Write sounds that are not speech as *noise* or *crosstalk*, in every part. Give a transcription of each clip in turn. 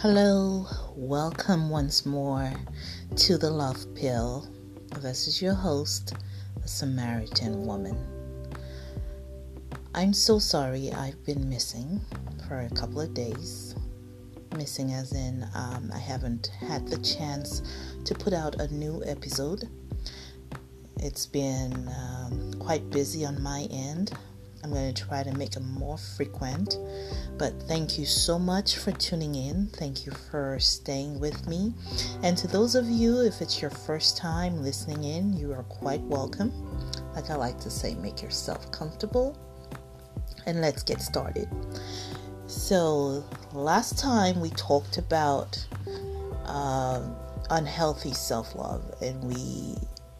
Hello, welcome once more to the Love Pill. This is your host, the Samaritan Woman. I'm so sorry I've been missing for a couple of days. Missing, as in, um, I haven't had the chance to put out a new episode. It's been um, quite busy on my end. I'm going to try to make them more frequent. But thank you so much for tuning in. Thank you for staying with me. And to those of you, if it's your first time listening in, you are quite welcome. Like I like to say, make yourself comfortable. And let's get started. So, last time we talked about uh, unhealthy self love, and we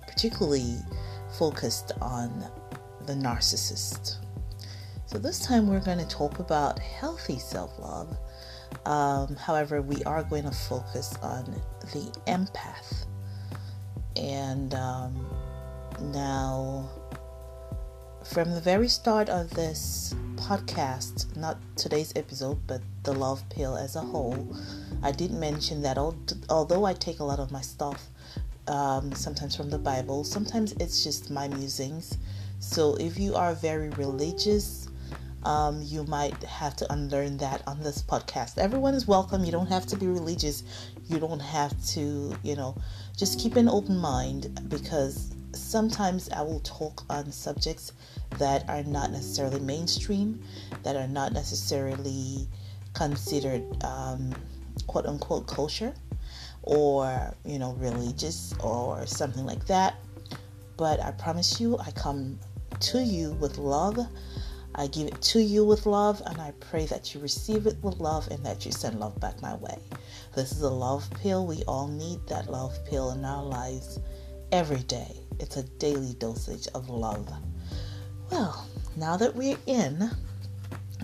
particularly focused on the narcissist. So, this time we're going to talk about healthy self love. Um, however, we are going to focus on the empath. And um, now, from the very start of this podcast, not today's episode, but the love pill as a whole, I did mention that although I take a lot of my stuff um, sometimes from the Bible, sometimes it's just my musings. So if you are very religious, um, you might have to unlearn that on this podcast. Everyone is welcome. You don't have to be religious. You don't have to, you know, just keep an open mind because sometimes I will talk on subjects that are not necessarily mainstream, that are not necessarily considered um, quote unquote kosher or, you know, religious or something like that. But I promise you, I come to you with love I give it to you with love, and I pray that you receive it with love and that you send love back my way. This is a love pill. We all need that love pill in our lives every day. It's a daily dosage of love. Well, now that we're in,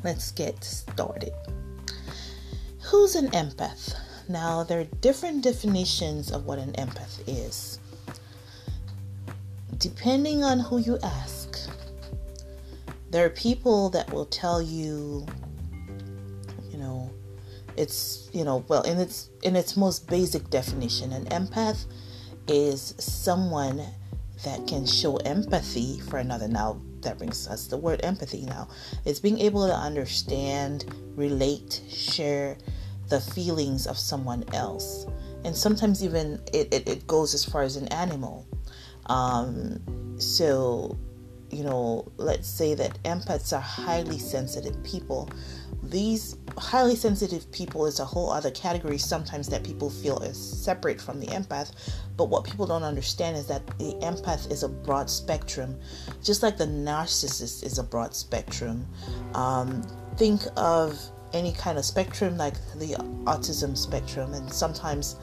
let's get started. Who's an empath? Now, there are different definitions of what an empath is. Depending on who you ask, there are people that will tell you you know it's you know well in its in its most basic definition an empath is someone that can show empathy for another. Now that brings us the word empathy now. It's being able to understand relate share the feelings of someone else. And sometimes even it, it, it goes as far as an animal. Um, so you know, let's say that empaths are highly sensitive people. These highly sensitive people is a whole other category sometimes that people feel is separate from the empath. But what people don't understand is that the empath is a broad spectrum, just like the narcissist is a broad spectrum. Um, think of any kind of spectrum like the autism spectrum, and sometimes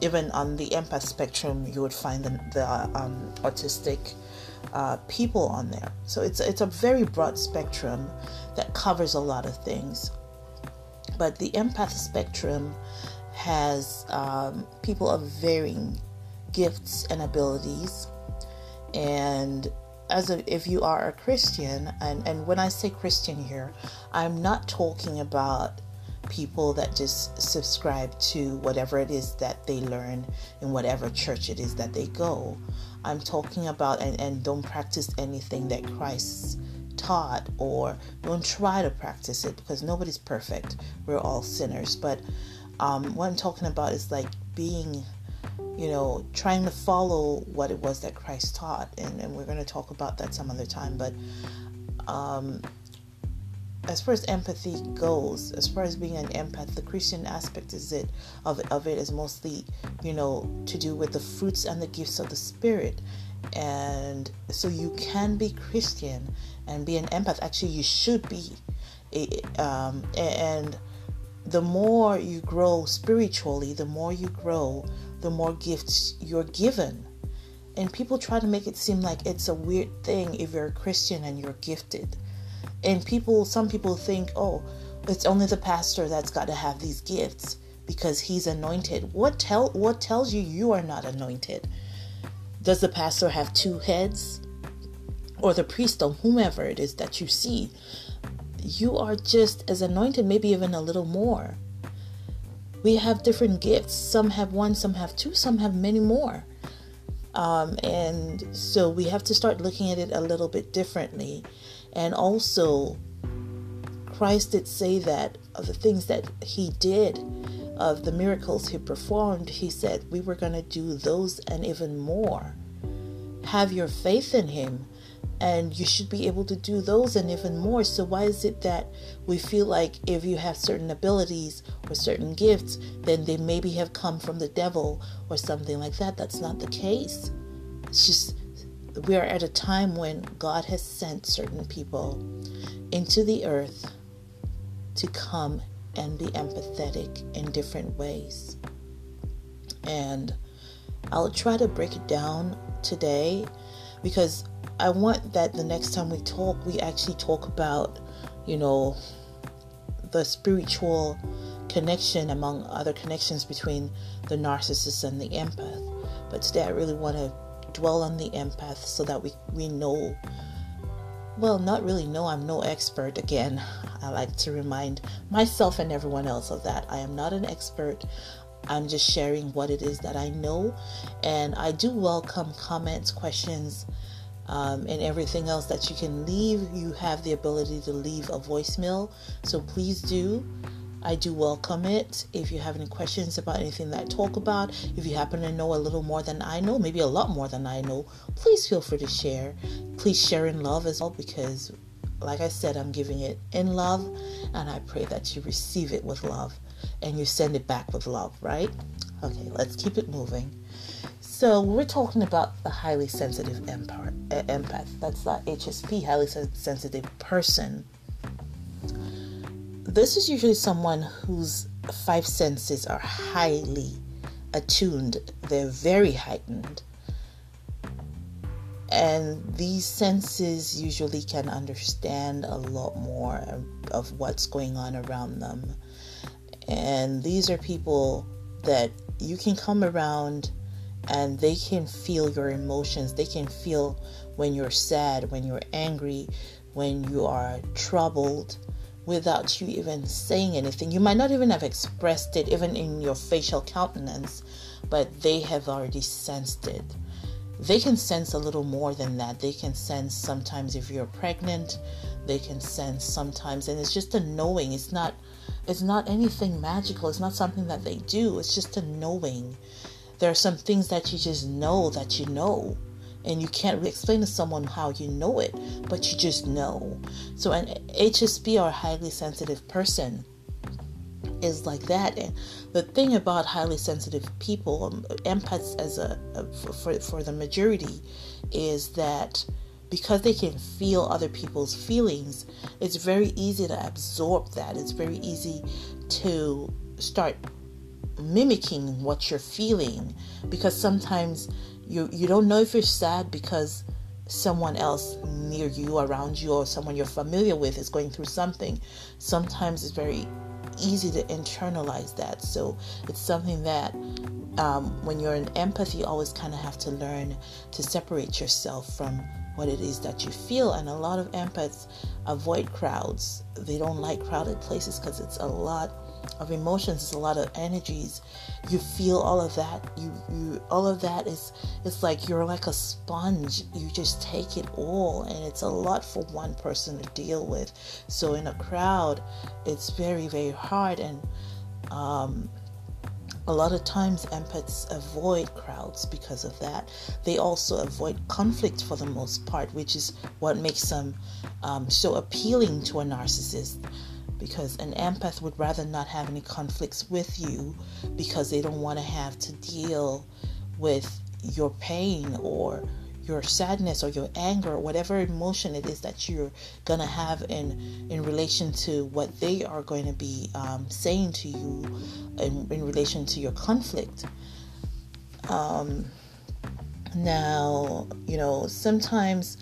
even on the empath spectrum, you would find the, the um, autistic uh, people on there. So it's it's a very broad spectrum that covers a lot of things. But the empath spectrum has um, people of varying gifts and abilities, and as a, if you are a Christian, and, and when I say Christian here, I'm not talking about people that just subscribe to whatever it is that they learn in whatever church it is that they go. I'm talking about and, and don't practice anything that Christ taught or don't try to practice it because nobody's perfect. We're all sinners. But um, what I'm talking about is like being, you know, trying to follow what it was that Christ taught. And, and we're going to talk about that some other time. But um, as far as empathy goes, as far as being an empath, the Christian aspect is it of it, of it is mostly, you know, to do with the fruits and the gifts of the Spirit, and so you can be Christian and be an empath. Actually, you should be, um, and the more you grow spiritually, the more you grow, the more gifts you're given. And people try to make it seem like it's a weird thing if you're a Christian and you're gifted and people, some people think, oh, it's only the pastor that's got to have these gifts because he's anointed. What tell what tells you you are not anointed? Does the pastor have two heads? Or the priest or whomever it is that you see? You are just as anointed, maybe even a little more. we have different gifts. Some have one, some have two, some have many more. Um, and so we have to start looking at it a little bit differently. And also, Christ did say that of the things that he did, of the miracles he performed, he said we were going to do those and even more. Have your faith in him, and you should be able to do those and even more. So, why is it that we feel like if you have certain abilities or certain gifts, then they maybe have come from the devil or something like that? That's not the case. It's just we are at a time when God has sent certain people into the earth to come and be empathetic in different ways. And I'll try to break it down today because I want that the next time we talk, we actually talk about, you know, the spiritual connection among other connections between the narcissist and the empath. But today I really want to dwell on the empath so that we, we know well, not really know. I'm no expert. Again, I like to remind myself and everyone else of that. I am not an expert. I'm just sharing what it is that I know. And I do welcome comments, questions, um, and everything else that you can leave. You have the ability to leave a voicemail. So please do. I do welcome it. If you have any questions about anything that I talk about, if you happen to know a little more than I know, maybe a lot more than I know, please feel free to share. Please share in love as well because, like I said, I'm giving it in love and I pray that you receive it with love and you send it back with love, right? Okay, let's keep it moving. So, we're talking about the highly sensitive empath. That's the HSP, highly sensitive person this is usually someone whose five senses are highly attuned, they're very heightened. And these senses usually can understand a lot more of what's going on around them. And these are people that you can come around and they can feel your emotions. They can feel when you're sad, when you're angry, when you are troubled without you even saying anything. You might not even have expressed it, even in your facial countenance, but they have already sensed it. They can sense a little more than that. They can sense sometimes if you're pregnant, they can sense sometimes, and it's just a knowing. It's not it's not anything magical. It's not something that they do. It's just a knowing. There are some things that you just know that you know and you can't really explain to someone how you know it, but you just know. So, an HSP or highly sensitive person is like that. And the thing about highly sensitive people, um, empaths as a, a for for the majority, is that because they can feel other people's feelings, it's very easy to absorb that. It's very easy to start mimicking what you're feeling because sometimes you you don't know if you're sad because someone else near you around you or someone you're familiar with is going through something. Sometimes it's very easy to internalize that. So it's something that um, when you're in empathy you always kind of have to learn to separate yourself from what it is that you feel. And a lot of empaths avoid crowds. They don't like crowded places because it's a lot of emotions it's a lot of energies you feel all of that you, you all of that is it's like you're like a sponge. You just take it all and it's a lot for one person to deal with. So in a crowd it's very very hard and um, a lot of times empaths avoid crowds because of that. They also avoid conflict for the most part which is what makes them um, so appealing to a narcissist because an empath would rather not have any conflicts with you because they don't want to have to deal with your pain or your sadness or your anger or whatever emotion it is that you're gonna have in in relation to what they are going to be um, saying to you in, in relation to your conflict. Um, now you know sometimes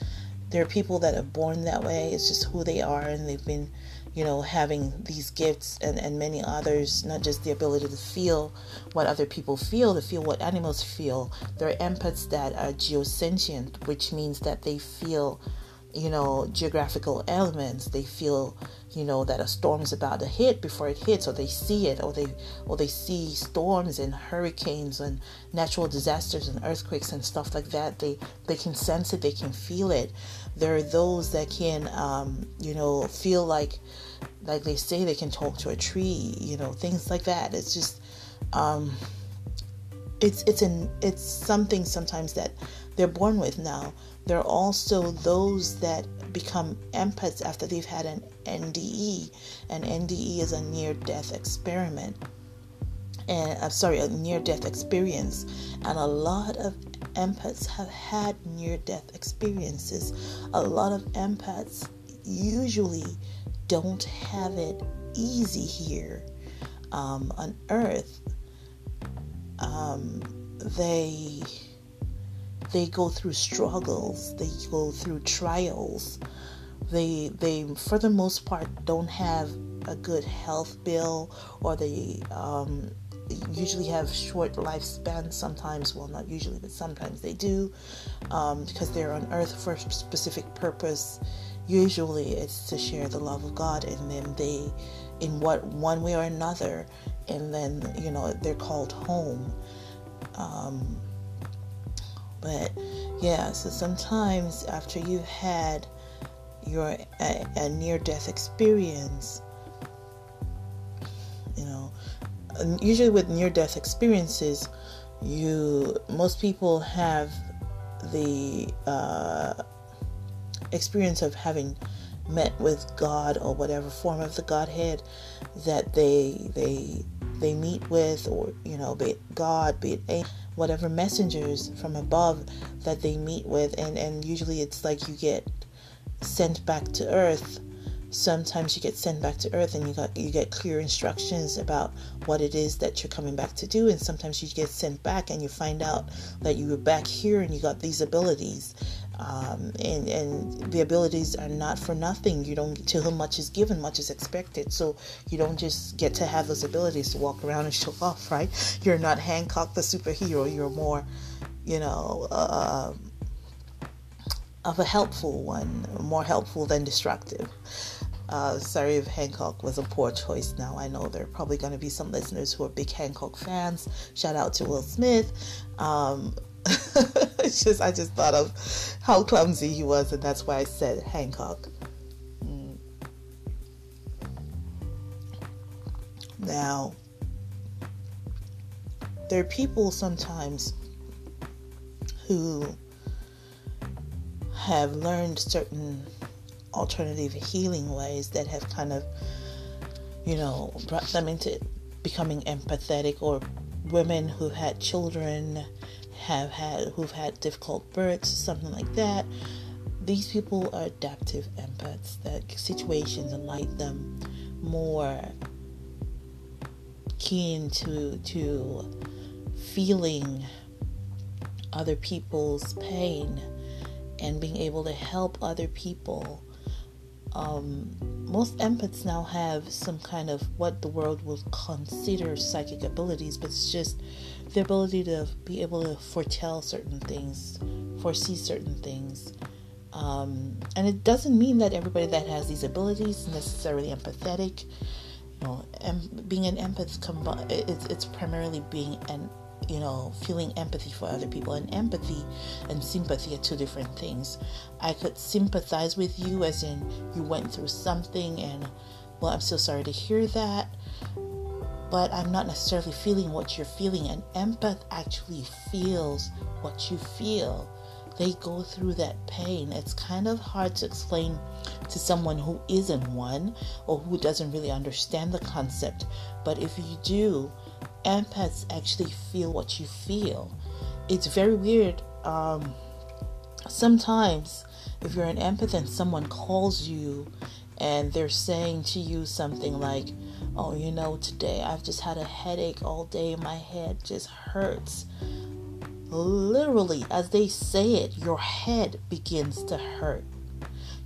there are people that are born that way. It's just who they are and they've been you know, having these gifts and, and many others, not just the ability to feel what other people feel, to feel what animals feel. There are empaths that are geosentient, which means that they feel you know, geographical elements. They feel, you know, that a storm is about to hit before it hits, or they see it, or they or they see storms and hurricanes and natural disasters and earthquakes and stuff like that. They they can sense it, they can feel it. There are those that can, um, you know, feel like, like they say they can talk to a tree, you know, things like that. It's just, um, it's it's an it's something sometimes that they're born with now there are also those that become empaths after they've had an NDE. An NDE is a near death experiment. And I'm uh, sorry, a near death experience. And a lot of empaths have had near death experiences. A lot of empaths usually don't have it easy here um, on earth. Um, they they go through struggles, they go through trials. They they for the most part don't have a good health bill or they um, usually have short lifespans sometimes well not usually but sometimes they do um, because they're on earth for a specific purpose usually it's to share the love of god and then they in what one way or another and then you know they're called home. Um, but yeah, so sometimes after you've had your a, a near death experience, you know, usually with near death experiences, you most people have the uh, experience of having met with God or whatever form of the Godhead that they they they meet with, or you know, be it God, be it a, whatever messengers from above that they meet with. And and usually it's like you get sent back to earth. Sometimes you get sent back to earth and you got you get clear instructions about what it is that you're coming back to do. And sometimes you get sent back and you find out that you were back here and you got these abilities um, and and the abilities are not for nothing. You don't to whom much is given, much is expected. So you don't just get to have those abilities to walk around and show off, right? You're not Hancock the superhero. You're more, you know, uh, of a helpful one, more helpful than destructive. Uh, sorry if Hancock was a poor choice. Now I know there are probably going to be some listeners who are big Hancock fans. Shout out to Will Smith. Um, *laughs* it's just I just thought of how clumsy he was, and that's why I said Hancock. Mm. Now, there are people sometimes who have learned certain alternative healing ways that have kind of, you know, brought them into becoming empathetic or women who've had children have had who've had difficult births, something like that. These people are adaptive empaths that situations enlighten them more keen to to feeling other people's pain and being able to help other people. Um, most empaths now have some kind of what the world would consider psychic abilities, but it's just the ability to be able to foretell certain things, foresee certain things. Um, and it doesn't mean that everybody that has these abilities is necessarily empathetic. You know, em- being an empath, combi- it's, it's primarily being an you know, feeling empathy for other people. And empathy and sympathy are two different things. I could sympathize with you, as in you went through something, and well, I'm so sorry to hear that but I'm not necessarily feeling what you're feeling. An empath actually feels what you feel. They go through that pain. It's kind of hard to explain to someone who isn't one or who doesn't really understand the concept. But if you do, empaths actually feel what you feel. It's very weird. Um, sometimes, if you're an empath and someone calls you and they're saying to you something like, Oh, you know, today I've just had a headache all day, my head just hurts. Literally, as they say it, your head begins to hurt.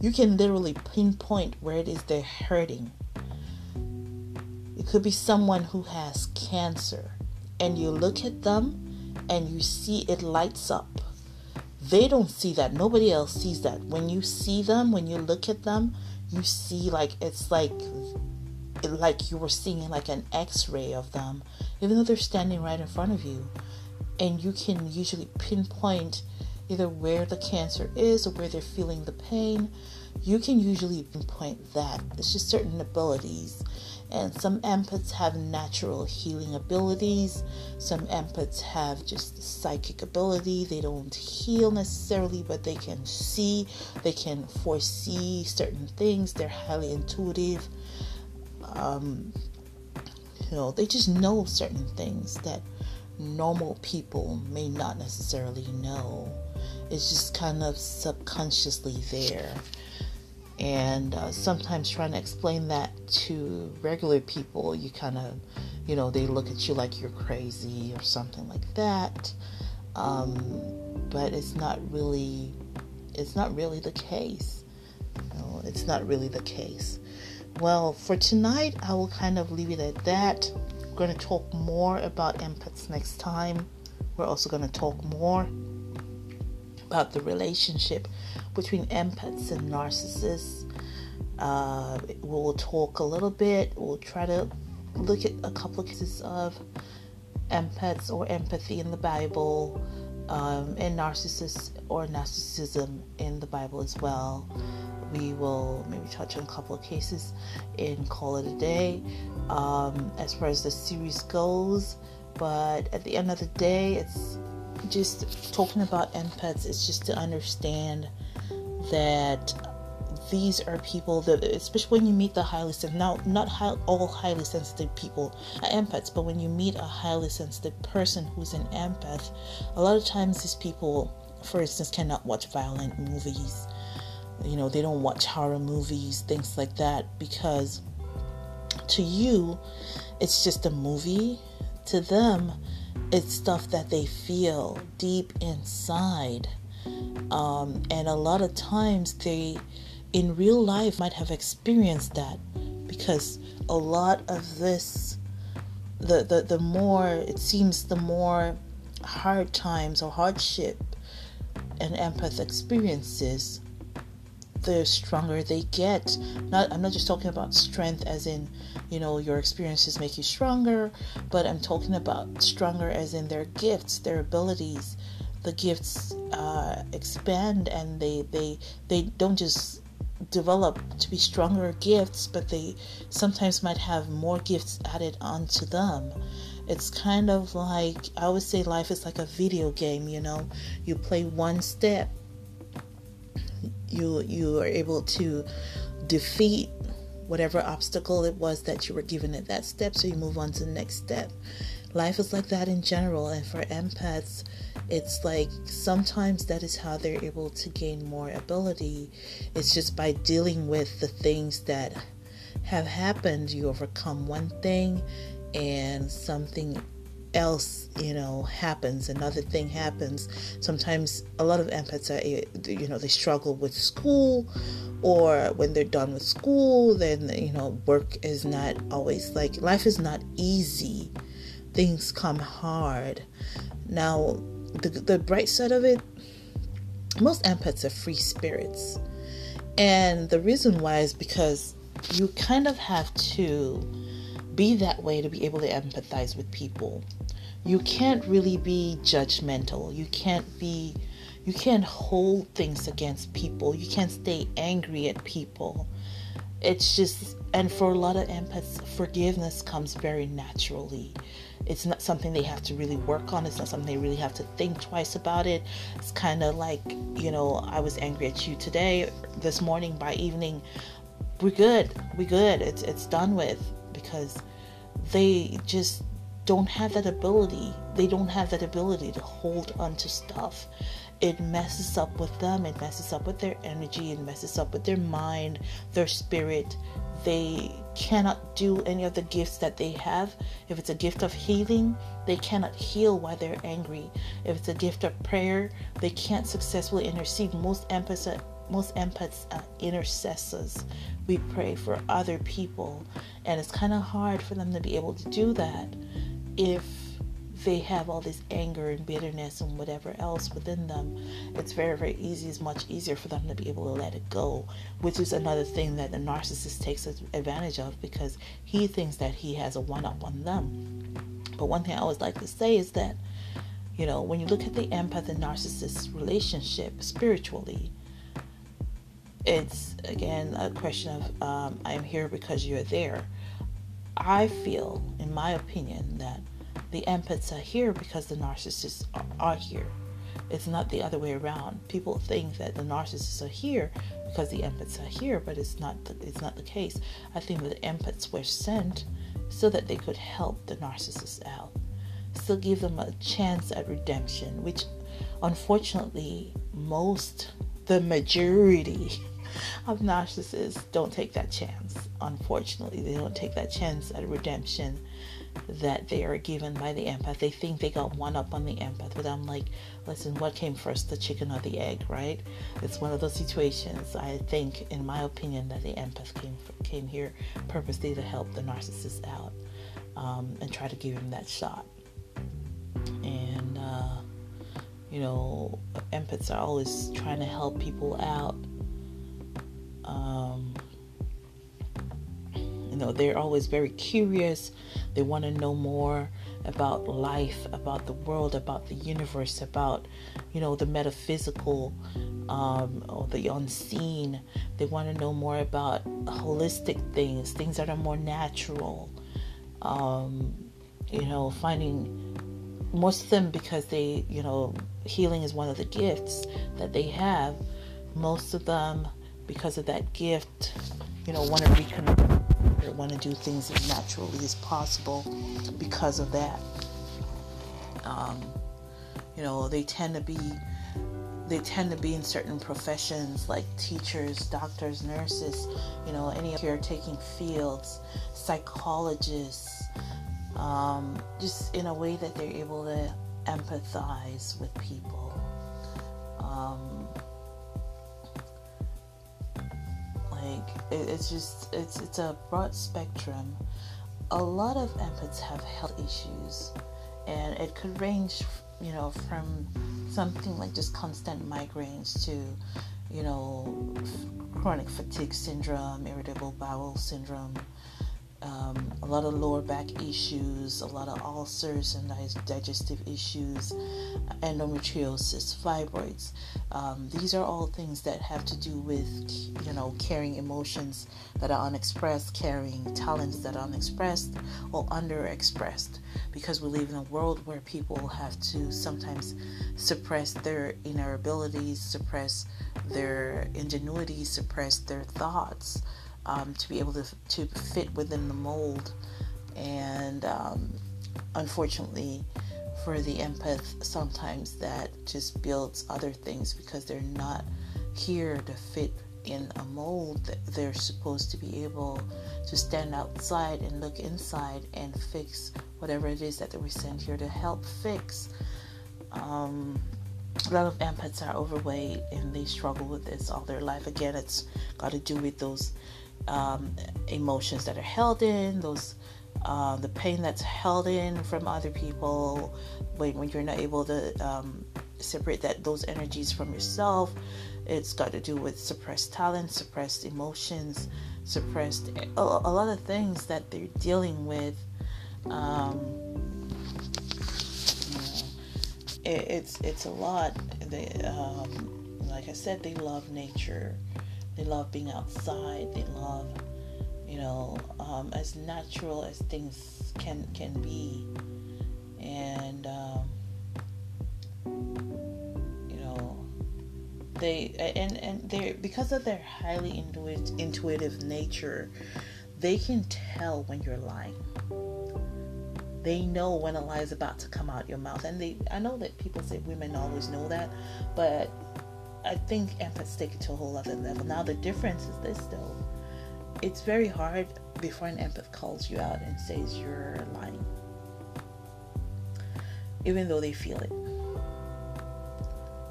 You can literally pinpoint where it is they're hurting. It could be someone who has cancer, and you look at them and you see it lights up. they don't see that. Nobody else sees that. When you see them, when you look at them, you see like it's like like you were seeing like an x-ray of them even though they're standing right in front of you and you can usually pinpoint either where the cancer is or where they're feeling the pain you can usually pinpoint that it's just certain abilities and some empaths have natural healing abilities. Some empaths have just psychic ability. They don't heal necessarily, but they can see, they can foresee certain things. They're highly intuitive. Um, you know, they just know certain things that normal people may not necessarily know. It's just kind of subconsciously there and uh, sometimes trying to explain that to regular people you kind of you know they look at you like you're crazy or something like that. Um, but it's not really it's not really the case. You know, it's not really the case. Well for tonight i will kind of leave it at that. We're going to talk more about empaths next time. We're also going to talk more about the relationship between empaths and narcissists. Uh, we'll talk a little bit. We'll try to look at a couple of cases of empaths or empathy in the Bible, um, and narcissists or narcissism in the Bible as well. We will maybe touch on a couple of cases and call it a day um, as far as the series goes. But at the end of the day, it's just talking about empaths it's just to understand that these are people that, especially when you meet the highly sensitive, now not high, all highly sensitive people are empaths, but when you meet a highly sensitive person who's an empath, a lot of times these people, for instance, cannot watch violent movies. You know, they don't watch horror movies, things like that, because to you, it's just a movie. To them, it's stuff that they feel deep inside. Um, and a lot of times they, in real life, might have experienced that because a lot of this, the, the, the more, it seems, the more hard times or hardship an empath experiences, the stronger they get. Not I'm not just talking about strength as in, you know, your experiences make you stronger, but I'm talking about stronger as in their gifts, their abilities. The gifts uh, expand and they they they don't just develop to be stronger gifts, but they sometimes might have more gifts added onto them. It's kind of like I would say life is like a video game, you know. You play one step you you are able to defeat whatever obstacle it was that you were given at that step so you move on to the next step life is like that in general and for empaths it's like sometimes that is how they're able to gain more ability. It's just by dealing with the things that have happened you overcome one thing and something else you know happens another thing happens. Sometimes a lot of empaths are you know they struggle with school or when they're done with school then you know work is not always like life is not easy. Things come hard. Now the, the bright side of it most empaths are free spirits and the reason why is because you kind of have to be that way to be able to empathize with people. You can't really be judgmental. You can't be you can't hold things against people. You can't stay angry at people. It's just and for a lot of empaths, forgiveness comes very naturally. It's not something they have to really work on. It's not something they really have to think twice about it. It's kind of like, you know, I was angry at you today, this morning, by evening, we're good. We're good. It's it's done with because they just don't have that ability. They don't have that ability to hold on to stuff. It messes up with them, it messes up with their energy, it messes up with their mind, their spirit. They cannot do any of the gifts that they have. If it's a gift of healing, they cannot heal while they're angry. If it's a gift of prayer, they can't successfully intercede. Most empaths most empaths are intercessors. We pray for other people, and it's kind of hard for them to be able to do that if they have all this anger and bitterness and whatever else within them, it's very, very easy. It's much easier for them to be able to let it go, which is another thing that the narcissist takes advantage of because he thinks that he has a one up on them. But one thing I always like to say is that, you know, when you look at the empath and narcissist relationship spiritually, it's again a question of um, I'm here because you're there. I feel, in my opinion, that the empaths are here because the narcissists are, here. It's not the other way around. People think that the narcissists are here because the empaths are here, but it's not. The, it's not the case. I think that the empaths were sent so that they could help the narcissists out, still give them a chance at redemption, which, unfortunately, most, the majority *laughs* of narcissists don't take that chance. Unfortunately, they don't take that chance at redemption that they are given by the empath. They think they got one up on the empath, but I'm like, listen, what came first, the chicken or the egg, right? It's one of those situations. I think, in my opinion, that the empath came came here purposely to help the narcissist out um, and try to give him that shot. And uh, you know, empaths are always trying to help people out. Um, you know, they're always very curious they want to know more about life, about the world, about the universe, about, you know, the metaphysical um, or the unseen. They want to know more about holistic things, things that are more natural. Um, you know, finding most of them because they, you know, healing is one of the gifts that they have. Most of them, because of that gift, you know, want to reconnect want to do things as naturally as possible because of that. Um, you know, they tend to be they tend to be in certain professions like teachers, doctors, nurses, you know, any caretaking fields, psychologists, um, just in a way that they're able to empathize with people. Um, it, it's just it's it's a broad spectrum. A lot of empaths have health issues and it could range you know from something like just constant migraines to you know chronic fatigue syndrome irritable bowel syndrome um, a lot of lower back issues, a lot of ulcers and digestive issues, endometriosis, fibroids. Um, these are all things that have to do with, you know, carrying emotions that are unexpressed, carrying talents that are unexpressed or underexpressed. Because we live in a world where people have to sometimes suppress their inner abilities, suppress their ingenuity, suppress their thoughts um, to be able to, to fit within the mold. And um, unfortunately, for the empath, sometimes that just builds other things because they're not here to fit in a mold they're supposed to be able to stand outside and look inside and fix whatever it is that they were sent here to help fix. Um, a lot of empaths are overweight and they struggle with this all their life. Again, it's got to do with those um, emotions that are held in, those uh, the pain that's held in from other people when, when you're not able to um, separate that those energies from yourself. It's got to do with suppressed talent, suppressed emotions, suppressed a, a lot of things that they're dealing with. Um, it's it's a lot. They, um, like I said, they love nature. They love being outside. They love, you know, um, as natural as things can can be, and um, you know, they and and they because of their highly intuitive intuitive nature, they can tell when you're lying. They know when a lie is about to come out your mouth, and they. I know that people say women always know that, but I think empaths take it to a whole other level. Now the difference is this though. It's very hard before an empath calls you out and says you're lying. Even though they feel it.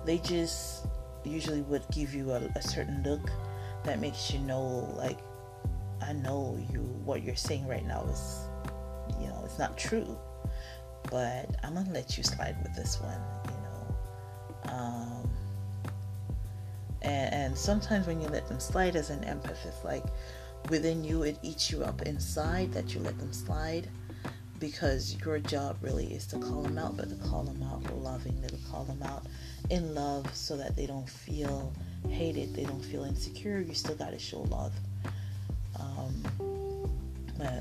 They just usually would give you a, a certain look that makes you know like I know you what you're saying right now is you know, it's not true. but I'm gonna let you slide with this one, and, and sometimes when you let them slide as an empath, it's like within you, it eats you up inside that you let them slide because your job really is to call them out, but to call them out lovingly, to call them out in love so that they don't feel hated, they don't feel insecure. You still got to show love. Um,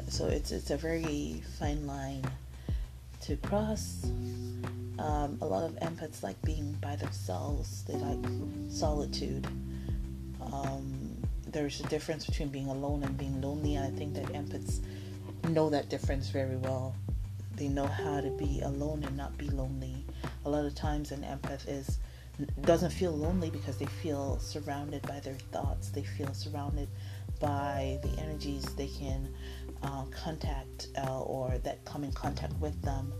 so it's it's a very fine line to cross. Um, a lot of empaths like being by themselves. They like solitude. Um, there's a difference between being alone and being lonely, and I think that empaths know that difference very well. They know how to be alone and not be lonely. A lot of times, an empath is doesn't feel lonely because they feel surrounded by their thoughts. They feel surrounded by the energies they can uh, contact uh, or that come in contact with them,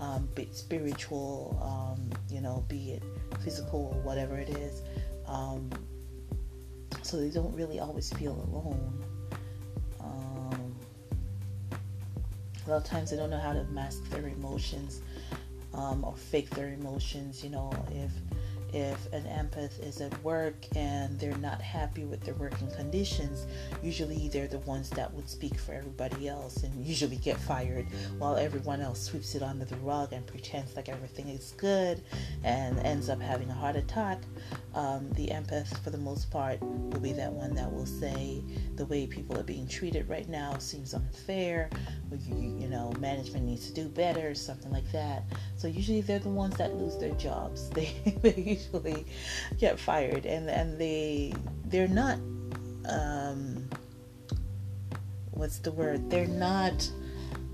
um, be it spiritual, um, you know, be it physical, or whatever it is. Um, so they don't really always feel alone. Um, a lot of times they don't know how to mask their emotions um, or fake their emotions. You know, if if an empath is at work and they're not happy with their working conditions, usually they're the ones that would speak for everybody else and usually get fired while everyone else sweeps it under the rug and pretends like everything is good and ends up having a heart attack. Um, the empath, for the most part, will be that one that will say the way people are being treated right now seems unfair. You, you know, management needs to do better, something like that. So usually they're the ones that lose their jobs. *laughs* They, they usually get fired, and and they they're not um, what's the word? They're not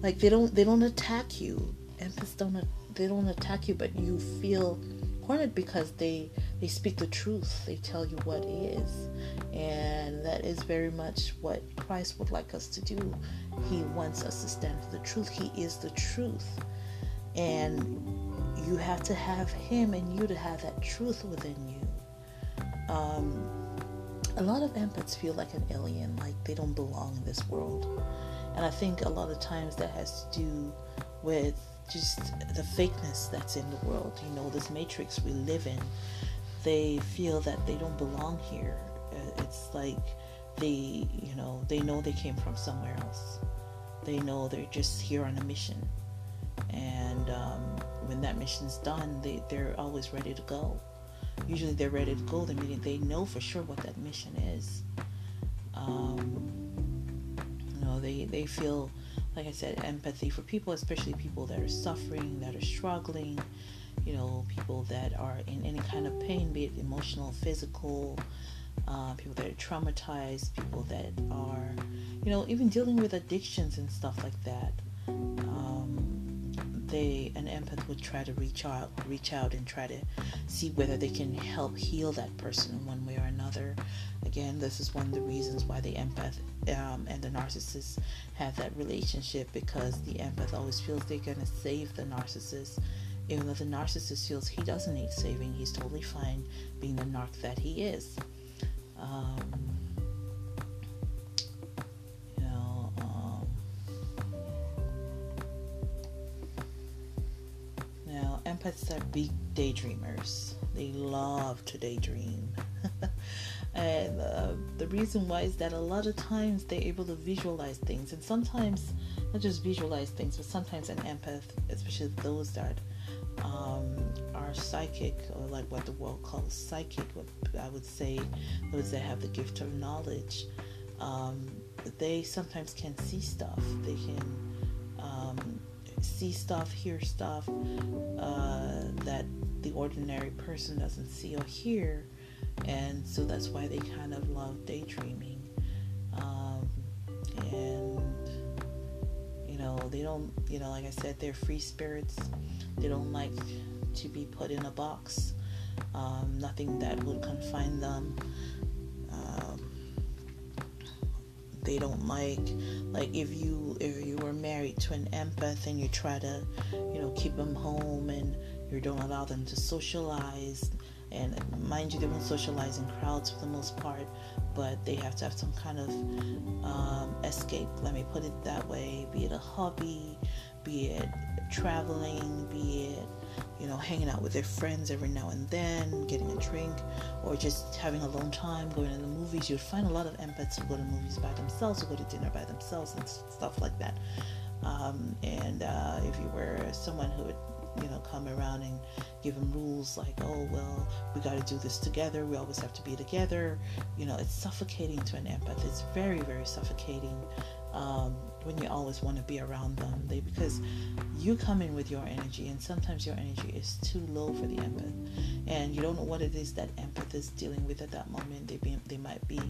like they don't they don't attack you. Empaths don't they don't attack you, but you feel cornered because they they speak the truth. They tell you what is, and that is very much what Christ would like us to do. He wants us to stand for the truth. He is the truth, and you have to have him and you to have that truth within you. Um, a lot of empaths feel like an alien, like they don't belong in this world. And I think a lot of times that has to do with just the fakeness that's in the world. You know, this matrix we live in, they feel that they don't belong here. Uh, it's like they, you know, they know they came from somewhere else. They know they're just here on a mission. And um, when that mission's done, they, they're always ready to go. Usually they're ready to go the meeting. They know for sure what that mission is. Um, you know, they, they feel, like I said, empathy for people, especially people that are suffering, that are struggling, you know, people that are in any kind of pain, be it emotional, physical, uh, people that are traumatized, people that are, you know, even dealing with addictions and stuff like that they an empath would try to reach out reach out and try to see whether they can help heal that person in one way or another. Again this is one of the reasons why the empath um, and the narcissist have that relationship because the empath always feels they're going to save the narcissist. Even though the narcissist feels he doesn't need saving he's totally fine being the narc that he is. Um, empaths are big daydreamers. They love to daydream. *laughs* and uh, the reason why is that a lot of times they're able to visualize things, and sometimes not just visualize things, but sometimes an empath, especially those that um, are psychic, or like what the world calls psychic, what I would say those that have the gift of knowledge, um, they sometimes can see stuff. They can see stuff, hear stuff uh, that the ordinary person doesn't see or hear, and so that's why they kind of love daydreaming. Um, and you know, they don't, you know, like I said, they're free spirits. They don't like to be put in a box. Um, nothing that would confine them they don't like like if you if you were married to an empath and you try to you know keep them home and you don't allow them to socialize and mind you they won't socialize in crowds for the most part but they have to have some kind of um, escape. Let me put it that way. Be it a hobby be it traveling, be it you know, hanging out with their friends every now and then, getting a drink, or just having a alone time, going to the movies. You'd find a lot of empaths who go to movies by themselves, who go to dinner by themselves, and stuff like that. Um, and uh, if you were someone who would, you know, come around and give them rules like, oh, well, we got to do this together, we always have to be together, you know, it's suffocating to an empath. It's very, very suffocating. Um, when you always want to be around them they because you come in with your energy and sometimes your energy is too low for the empath and you don't know what it is that empath is dealing with at that moment. They be, they might be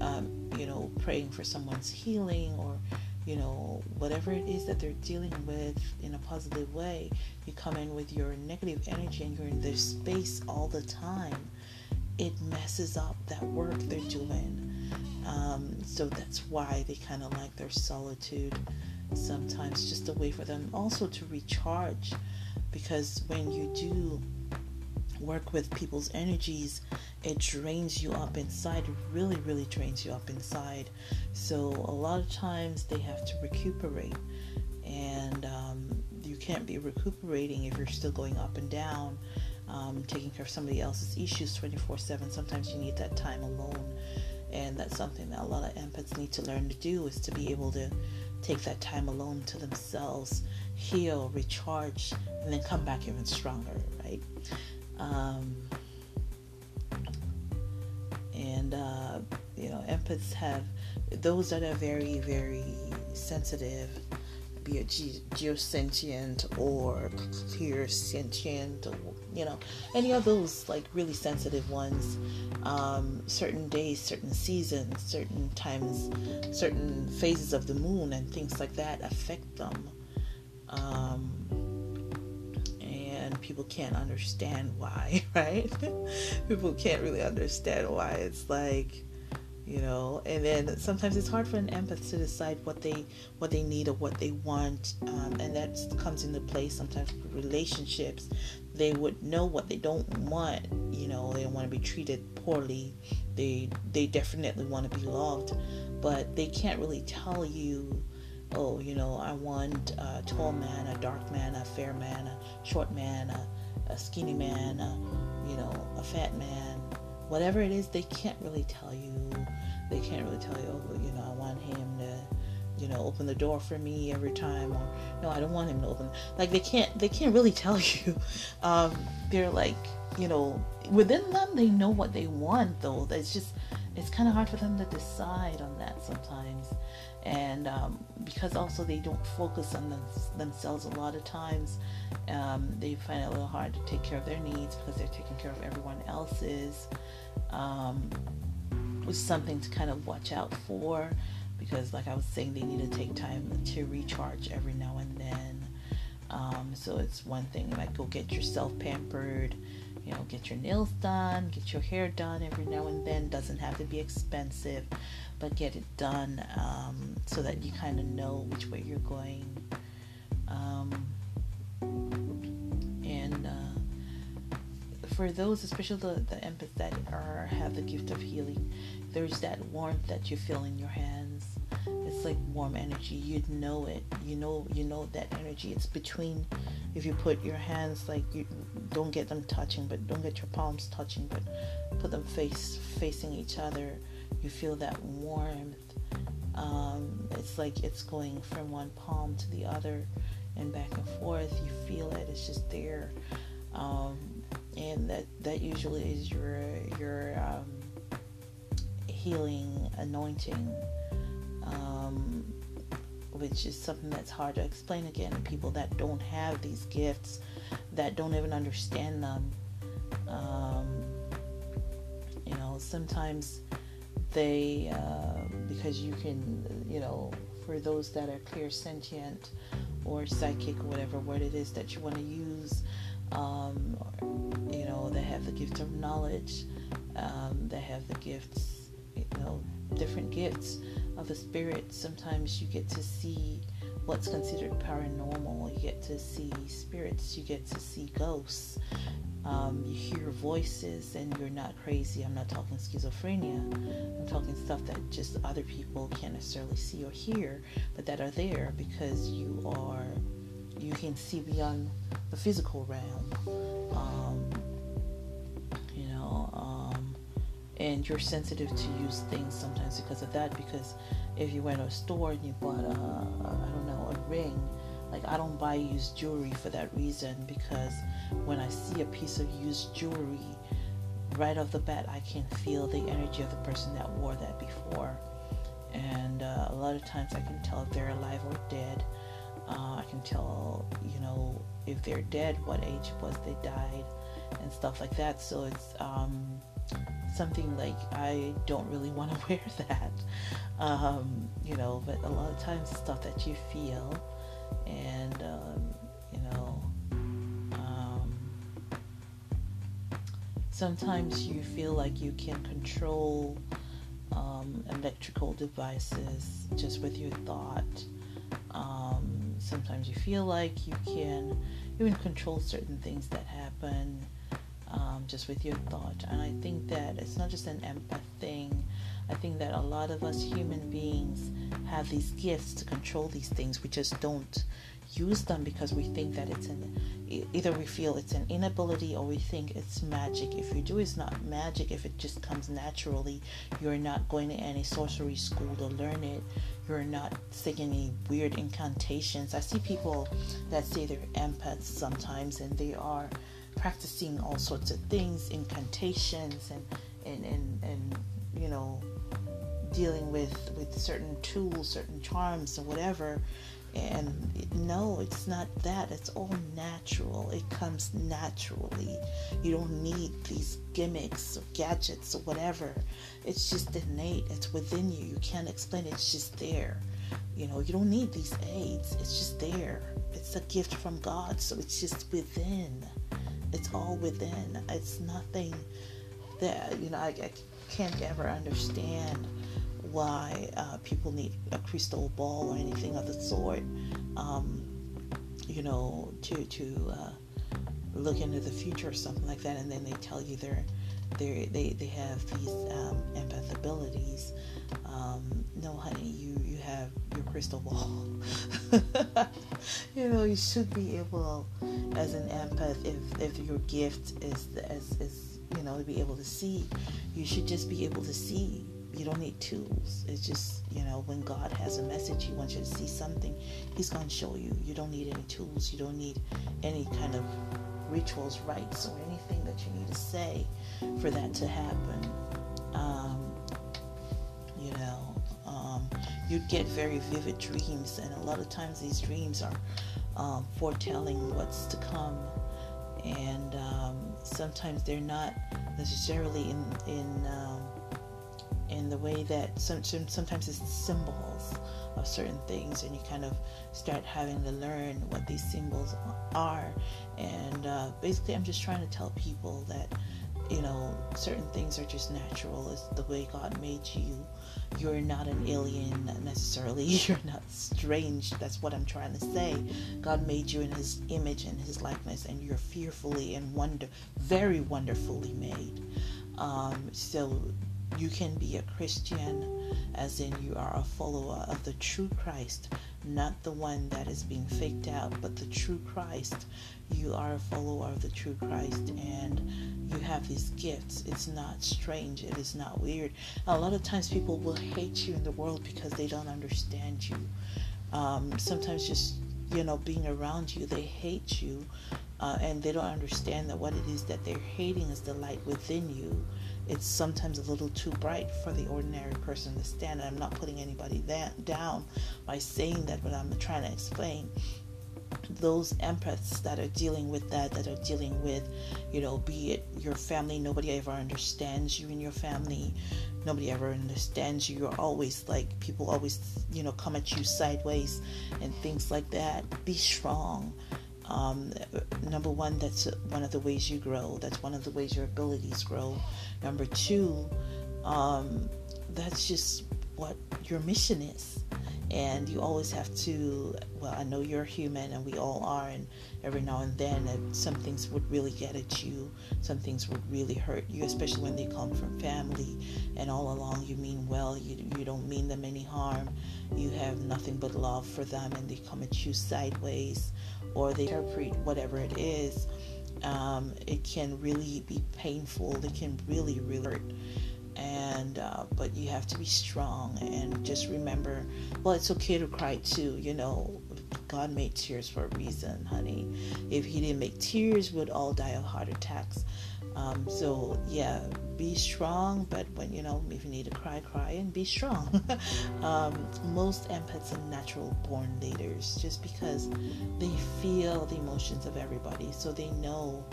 um, you know praying for someone's healing or you know whatever it is that they're dealing with in a positive way. You come in with your negative energy and you're in their space all the time. It messes up that work they're doing um, so that's why they kind of like their solitude sometimes, just a way for them also to recharge. Because when you do work with people's energies, it drains you up inside. Really, really drains you up inside. So a lot of times they have to recuperate, and um, you can't be recuperating if you're still going up and down. Um, taking care of somebody else's issues 24 7. Sometimes you need that time alone and that's something that a lot of empaths need to learn to do is to be able to take that time alone to themselves heal recharge and then come back even stronger right? Um, and uh, you know empaths have those that are very very sensitive be it ge- geosentient or clairsentient or you know any of those like really sensitive ones. Um, certain days certain seasons certain times certain phases of the moon and things like that affect them. Um, and people can't understand why *laughs* right? People can't really understand why it's like you know and then sometimes it's hard for an empath to decide what they what they need or what they want um, and that comes into play sometimes with relationships they would know what they don't want you know they don't want to be treated poorly. They they definitely want to be loved but they can't really tell you oh you know i want a tall man a dark man a fair man a short man a, a skinny man a, you know a fat man. Whatever it is they can't really tell you. They can't really tell you, oh, you know, you know, open the door for me every time, or no, I don't want him to open. Like they can't, they can't really tell *laughs* you. Um, they're like, you know, within them, they know what they want, though. It's just, it's kind of hard for them to decide on that sometimes, and um, because also they don't focus on them, themselves a lot of times, um, they find it a little hard to take care of their needs because they're taking care of everyone else's. Um, was something to kind of watch out for because, like I was saying, they need to take time to recharge every now and then. Um, so it's one thing like go get yourself pampered, you know, get your nails done, get your hair done every now and then. Doesn't have to be expensive, but get it done um, so that you kind of know which way you're going. Um, and uh, for those, especially the, the empaths that are have the gift of healing, there's that warmth that you feel in your hands. It's like warm energy. You'd know it. You know you know that energy. It's between if you put your hands like you don't get them touching, but don't get your palms touching, but put them face facing each other. You feel that warmth. Um, it's like it's going from one palm to the other and back and forth. You feel it. It's just there. Um, and that that usually is your your um, healing anointing, um, which is something that's hard to explain again to people that don't have these gifts, that don't even understand them. Um, you know, sometimes they, uh, because you can, you know, for those that are clairsentient or psychic or whatever word it is that you want to use, um, you know, that have the gift of knowledge, um, have the gifts you know different gifts of the spirit sometimes you get to see what's considered paranormal. You get to see spirits you get to see ghosts. Um, you hear voices and you're not crazy. I'm not talking schizophrenia. I'm talking stuff that just other people can't necessarily see or hear but that are there because you are you can see beyond the physical realm. Um, and you're sensitive to use things sometimes because of that. Because if you went to a store and you bought a, a I don't know, a ring, like I don't buy used jewelry for that reason because when I see a piece of used jewelry, right off the bat, I can feel the energy of the person that wore that before. And uh, a lot of times I can tell if they're alive or dead. Uh, I can tell, you know, if they're dead, what age was they died, and stuff like that. So it's um, something like I don't really want to *laughs* wear that, um, you know. But a lot of times, stuff that you feel, and um, you know, um, sometimes you feel like you can control um, electrical devices just with your thought. Um, sometimes you feel like you can even control certain things that happen um, just with your thought. And I think that it's not just an empath thing. I think that a lot of us human beings have these gifts to control these things. We just don't use them because we think that it's an either we feel it's an inability or we think it's magic. If you do, it's not magic. If it just comes naturally, you're not going to any sorcery school to learn it. You're not saying any weird incantations. I see people that say they're empaths sometimes and they are practicing all sorts of things, incantations and and and, and you know dealing with with certain tools, certain charms, and whatever. And no, it's not that. It's all natural. It comes naturally. You don't need these gimmicks or gadgets or whatever. It's just innate. It's within you. You can't explain it. It's just there. You know, you don't need these aids. It's just there. It's a gift from God. So it's just within. It's all within. It's nothing that, you know, I, I can't ever understand why uh, people need a crystal ball or anything of the sort. Um, you know, to to uh, look into the future or something like that, and then they tell you they're they they have these um, empath abilities. Um, no, honey, you have your crystal ball. *laughs* you know, you should be able, as an empath, if if your gift is as is you know to be able to see, you should just be able to see you don't need tools. It's just, you know, when God has a message, He wants you to see something, He's going to show you. You don't need any tools. You don't need any kind of rituals, rites, or anything that you need to say for that to happen. Um, you know, um, you get very vivid dreams, and a lot of times these dreams are um, foretelling what's to come. And um, sometimes they're not necessarily in in um, in the way that some, sometimes it's symbols of certain things, and you kind of start having to learn what these symbols are. And uh, basically, I'm just trying to tell people that you know certain things are just natural. It's the way God made you. You're not an alien necessarily. *laughs* You're not strange. That's what I'm trying to say. God made you in His image and His likeness, and you're fearfully and wonder, very wonderfully made. Um, so you can be a Christian, as in you are a follower of the true Christ, not the one that is being faked out, but the true Christ. You are a follower of the true Christ, and you have these gifts. It's not strange, it is not weird. A lot of times, people will hate you in the world because they don't understand you. Um, sometimes, just you know, being around you, they hate you. Uh, and they don't understand that what it is that they're hating is the light within you it's sometimes a little too bright for the ordinary person to stand. And I'm not putting anybody that down by saying that, but I'm trying to explain those empaths that are dealing with that, that are dealing with, you know, be it your family, nobody ever understands you in your family, nobody ever understands you. You're always like, people always, you know, come at you sideways and things like that. Be strong. Um, number one, that's one of the ways you grow. That's one of the ways your abilities grow. Number two, um, that's just what your mission is. And you always have to, well, I know you're human and we all are, and every now and then some things would really get at you, some things would really hurt you, especially when they come from family and all along you mean well, you, you don't mean them any harm, you have nothing but love for them, and they come at you sideways or they interpret whatever it is, um, it can really be painful. It can really, really hurt. And uh, but you have to be strong and just remember. Well, it's okay to cry too. You know, God made tears for a reason, honey. If He didn't make tears, we'd all die of heart attacks. Um, so yeah, be strong. But when you know, if you need to cry, cry and be strong. *laughs* um, most empaths are natural born leaders, just because they feel the emotions of everybody, so they know.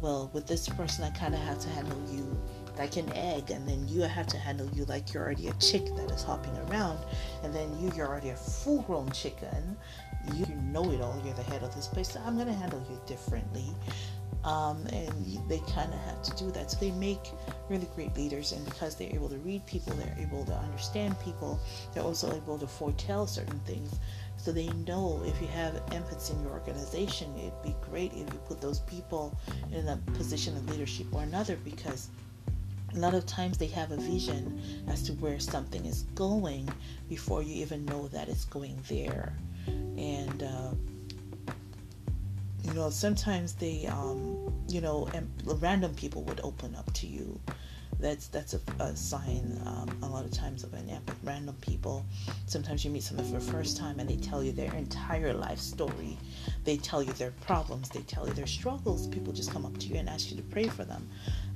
Well, with this person, I kind of have to handle you like an egg, and then you have to handle you like you're already a chick that is hopping around, and then you, you're already a full-grown chicken. You know it all. You're the head of this place. So I'm gonna handle you differently um, and they kind of have to do that. So they make really great leaders, and because they're able to read people, they're able to understand people. They're also able to foretell certain things. So they know if you have empaths in your organization, it'd be great if you put those people in a position of leadership or another because a lot of times they have a vision as to where something is going before you even know that it's going there. And uh, you know, sometimes they, um, you know, and random people would open up to you. That's that's a, a sign um, a lot of times of an empath. Random people. Sometimes you meet someone for the first time and they tell you their entire life story. They tell you their problems. They tell you their struggles. People just come up to you and ask you to pray for them,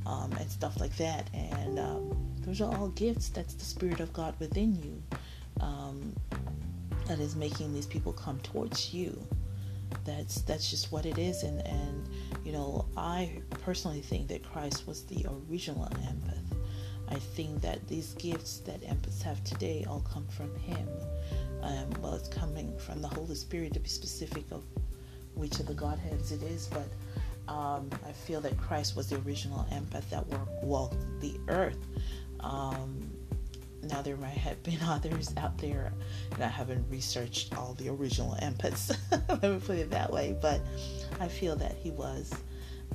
um, and stuff like that. And um, those are all gifts. That's the spirit of God within you um, that is making these people come towards you that's that's just what it is and and you know i personally think that christ was the original empath i think that these gifts that empaths have today all come from him um, well it's coming from the holy spirit to be specific of which of the godheads it is but um, i feel that christ was the original empath that walked the earth um, now there might have been *laughs* others out there and I haven't researched all the original empaths. *laughs* Let me put it that way. But I feel that he was.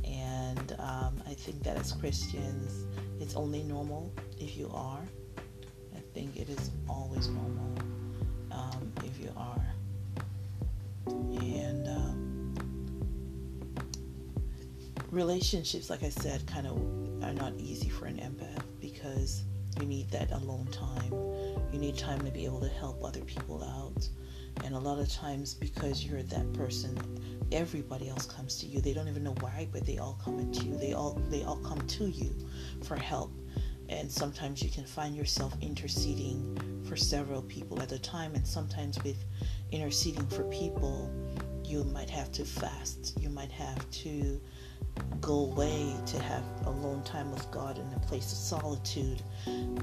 And um, I think that as Christians, it's only normal if you are. I think it is always normal um, if you are. Relationships, like I said, kind of are not easy for an empath because you need that alone time. You need time to be able to help other people out. And a lot of times, because you're that person, everybody else comes to you. They don't even know why, but they all come to you. They all they all come to you for help. And sometimes you can find yourself interceding for several people at a time. And sometimes with interceding for people, you might have to fast. You might have to go away to have alone time with God in a place of solitude,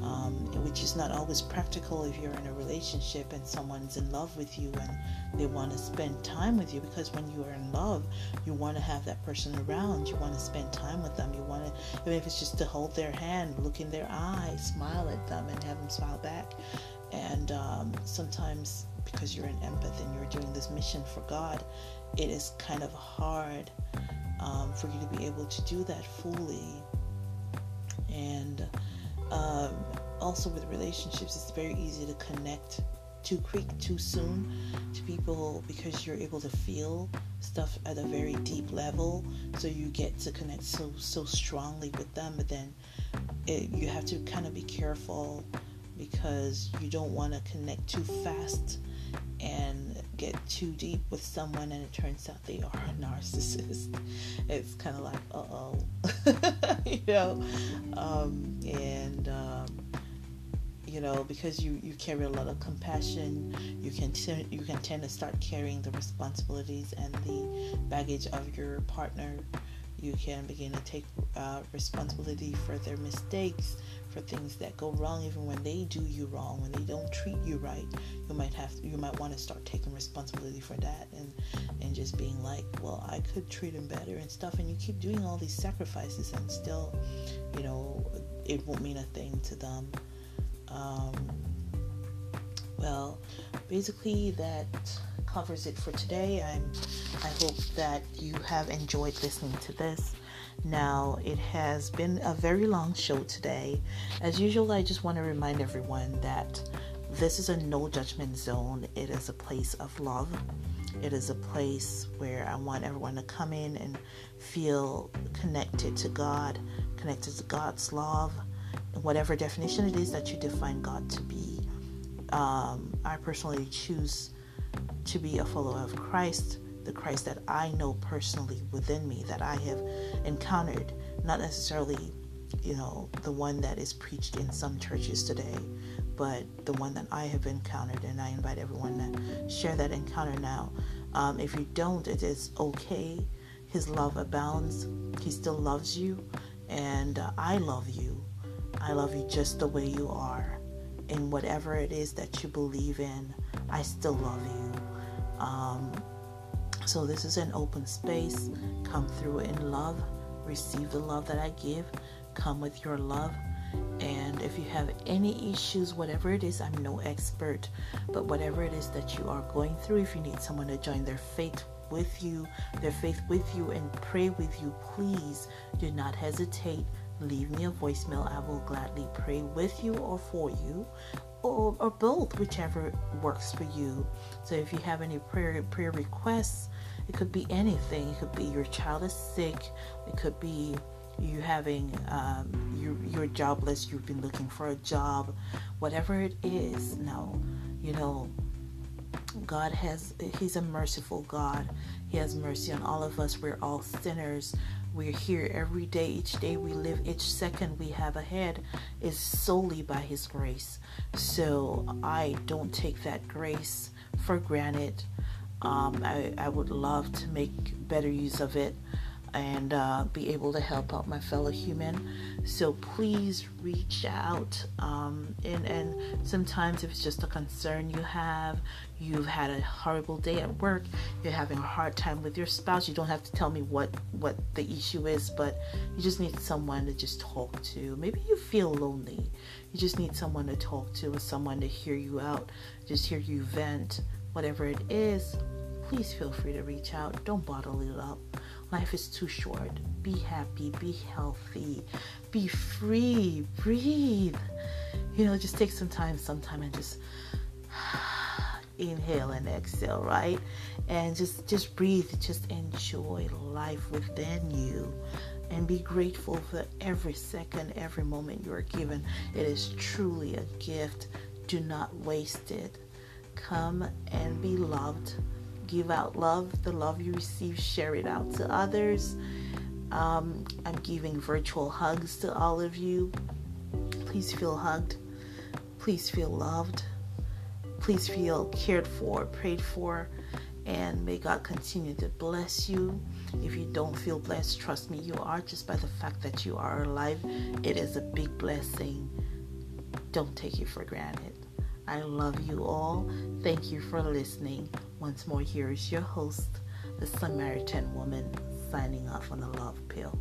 um, which is not always practical if you're in a relationship and someone's in love with you and they want to spend time with you. Because when you are in love, you want to have that person around. You want to spend time with them. You want to, even if it's just to hold their hand, look in their eyes, smile at them, and have them smile back. And um, sometimes, because you're an empath and you're doing this mission for God, it is kind of hard um, for you to be able to do that fully. And um, also with relationships, it's very easy to connect too quick, too soon to people because you're able to feel stuff at a very deep level. So you get to connect so so strongly with them, but then it, you have to kind of be careful because you don't want to connect too fast and get too deep with someone and it turns out they are a narcissist. *laughs* It's kind of like, uh oh, *laughs* you know, um, and um, you know because you you carry a lot of compassion, you can t- you can tend to start carrying the responsibilities and the baggage of your partner. You can begin to take uh, responsibility for their mistakes for things that go wrong. Even when they do you wrong when they don't treat you right you might have to, you might want to start taking responsibility for that and and just being like well i could treat him better and stuff. And you keep doing all these sacrifices and still you know it won't mean a thing to them. Um, well basically that covers it for today. I'm i hope that you have enjoyed listening to this now, it has been a very long show today. As usual, I just want to remind everyone that this is a no judgment zone, it is a place of love. It is a place where I want everyone to come in and feel connected to God, connected to God's love, whatever definition it is that you define God to be. Um, I personally choose to be a follower of Christ, the Christ that I know personally within me, that I have encountered, not necessarily, you know, the one that is preached in some churches today, but the one that I have encountered, and I invite everyone to share that encounter now. Um, if you don't, it is okay. His love abounds. He still loves you, and uh, I love you. I love you just the way you are. In whatever it is that you believe in, I still love you. Um, so, this is an open space. Come through in love. Receive the love that I give. Come with your love. And if you have any issues, whatever it is, I'm no expert, but whatever it is that you are going through, if you need someone to join their faith with you, their faith with you, and pray with you, please do not hesitate. Leave me a voicemail. I will gladly pray with you or for you. Or, or both, whichever works for you. So, if you have any prayer prayer requests, it could be anything. It could be your child is sick. It could be you having um, you you're jobless. You've been looking for a job. Whatever it is now you know god has he's a merciful god. He has mercy on all of us. We're all sinners. We're here every day. Each day we live each second we have ahead is solely by his grace. So i don't take that grace for granted um, I, I would love to make better use of it and uh, be able to help out my fellow human. So please reach out. Um, and, and sometimes if it's just a concern you have, you've had a horrible day at work, you're having a hard time with your spouse, you don't have to tell me what, what the issue is, but you just need someone to just talk to. Maybe you feel lonely. You just need someone to talk to or someone to hear you out, just hear you vent, whatever it is. Please feel free to reach out. Don't bottle it up. Life is too short. Be happy, be healthy, be free, breathe. You know, just take some time sometime and just *sighs* inhale and exhale, right? And just just breathe, just enjoy life within you and be grateful for every second, every moment you are given. It is truly a gift. Do not waste it. Come and be loved give out love. The love you receive, share it out to others. Um, I'm giving virtual hugs to all of you. Please feel hugged. Please feel loved. Please feel cared for, prayed for, and may God continue to bless you. If you don't feel blessed, trust me, you are just by the fact that you are alive. It is a big blessing. Don't take it for granted. I love you all. Thank you for listening. Once more, here is your host, the Samaritan woman, signing off on the love pill.